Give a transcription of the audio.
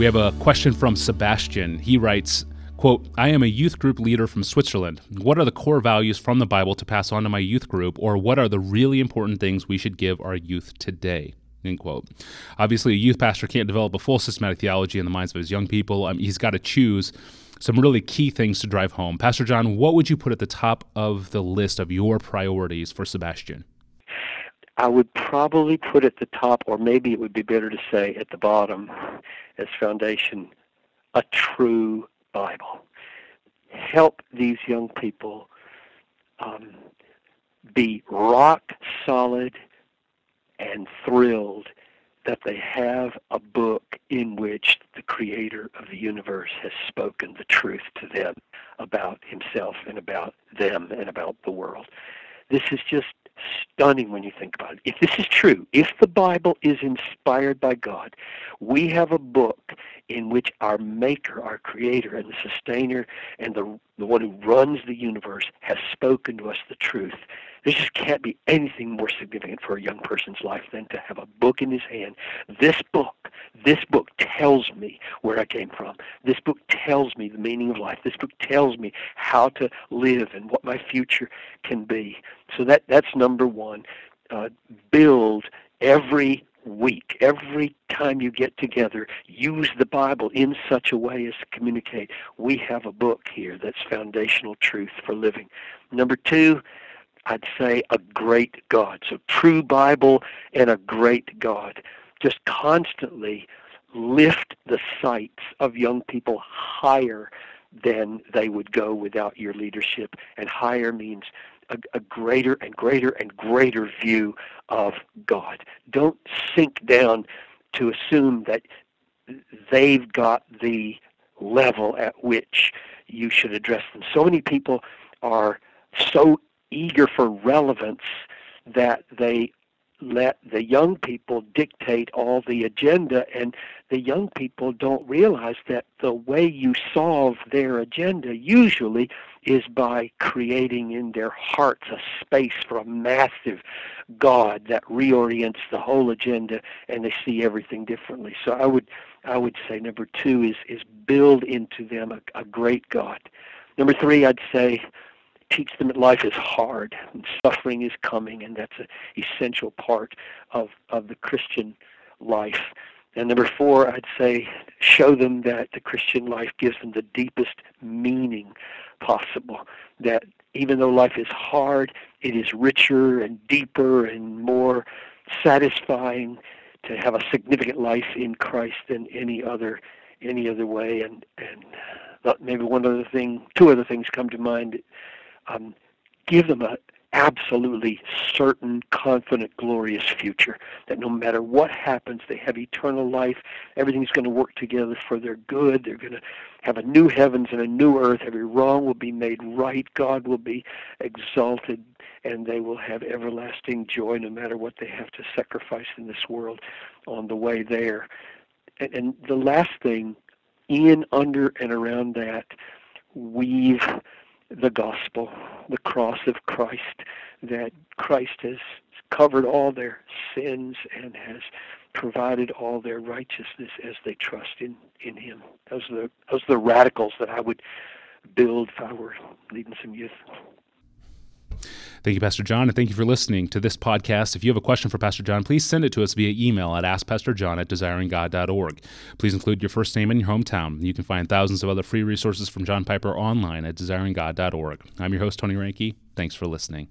We have a question from Sebastian. He writes, quote, I am a youth group leader from Switzerland. What are the core values from the Bible to pass on to my youth group, or what are the really important things we should give our youth today? End quote. Obviously, a youth pastor can't develop a full systematic theology in the minds of his young people. Um, he's got to choose some really key things to drive home. Pastor John, what would you put at the top of the list of your priorities for Sebastian? I would probably put at the top, or maybe it would be better to say at the bottom, as foundation, a true Bible. Help these young people um, be rock solid and thrilled that they have a book in which the creator of the universe has spoken the truth to them about himself and about them and about the world. This is just stunning when you think about it. If this is true, if the Bible is inspired by God, we have a book in which our maker, our creator, and the sustainer, and the, the one who runs the universe has spoken to us the truth. There just can't be anything more significant for a young person's life than to have a book in his hand. This book, this book tells me where I came from. This book tells me the meaning of life. This book tells me how to live and what my future can be. So that that's number one. Uh, build every week, every time you get together, use the Bible in such a way as to communicate. We have a book here that's foundational truth for living. Number two, I'd say a great God. So true Bible and a great God. Just constantly lift the sights of young people higher than they would go without your leadership. And higher means a, a, greater and greater and greater view of God. Don't sink down to assume that they've got the level at which you should address them. So many people are so eager for relevance that they let the young people dictate all the agenda and the young people don't realize that the way you solve their agenda usually is by creating in their hearts a space for a massive god that reorients the whole agenda and they see everything differently. So i would i would say number 2 is is build into them a, a great god. Number 3 i'd say teach them that life is hard and suffering is coming, and that's an essential part of, of the Christian life. And number four, I'd say show them that the Christian life gives them the deepest meaning possible. That even though life is hard, it is richer and deeper and more satisfying to have a significant life in Christ than any other any other way. And and uh, maybe one other thing, two other things come to mind um, give them a absolutely certain, confident, glorious future. That no matter what happens, they have eternal life. Everything's going to work together for their good. They're going to have a new heavens and a new earth. Every wrong will be made right. God will be exalted, and they will have everlasting joy no matter what they have to sacrifice in this world on the way there. And, and the last thing, in, under, and around that, weave the gospel, the cross of Christ, that Christ has covered all their sins and has provided all their righteousness as they trust in, in him. Those are the those are the radicals that I would build if I were leading some youth. Thank you, Pastor John, and thank you for listening to this podcast. If you have a question for Pastor John, please send it to us via email at askpastorjohn at desiringgod.org. Please include your first name and your hometown. You can find thousands of other free resources from John Piper online at desiringgod.org. I'm your host, Tony Reinke. Thanks for listening.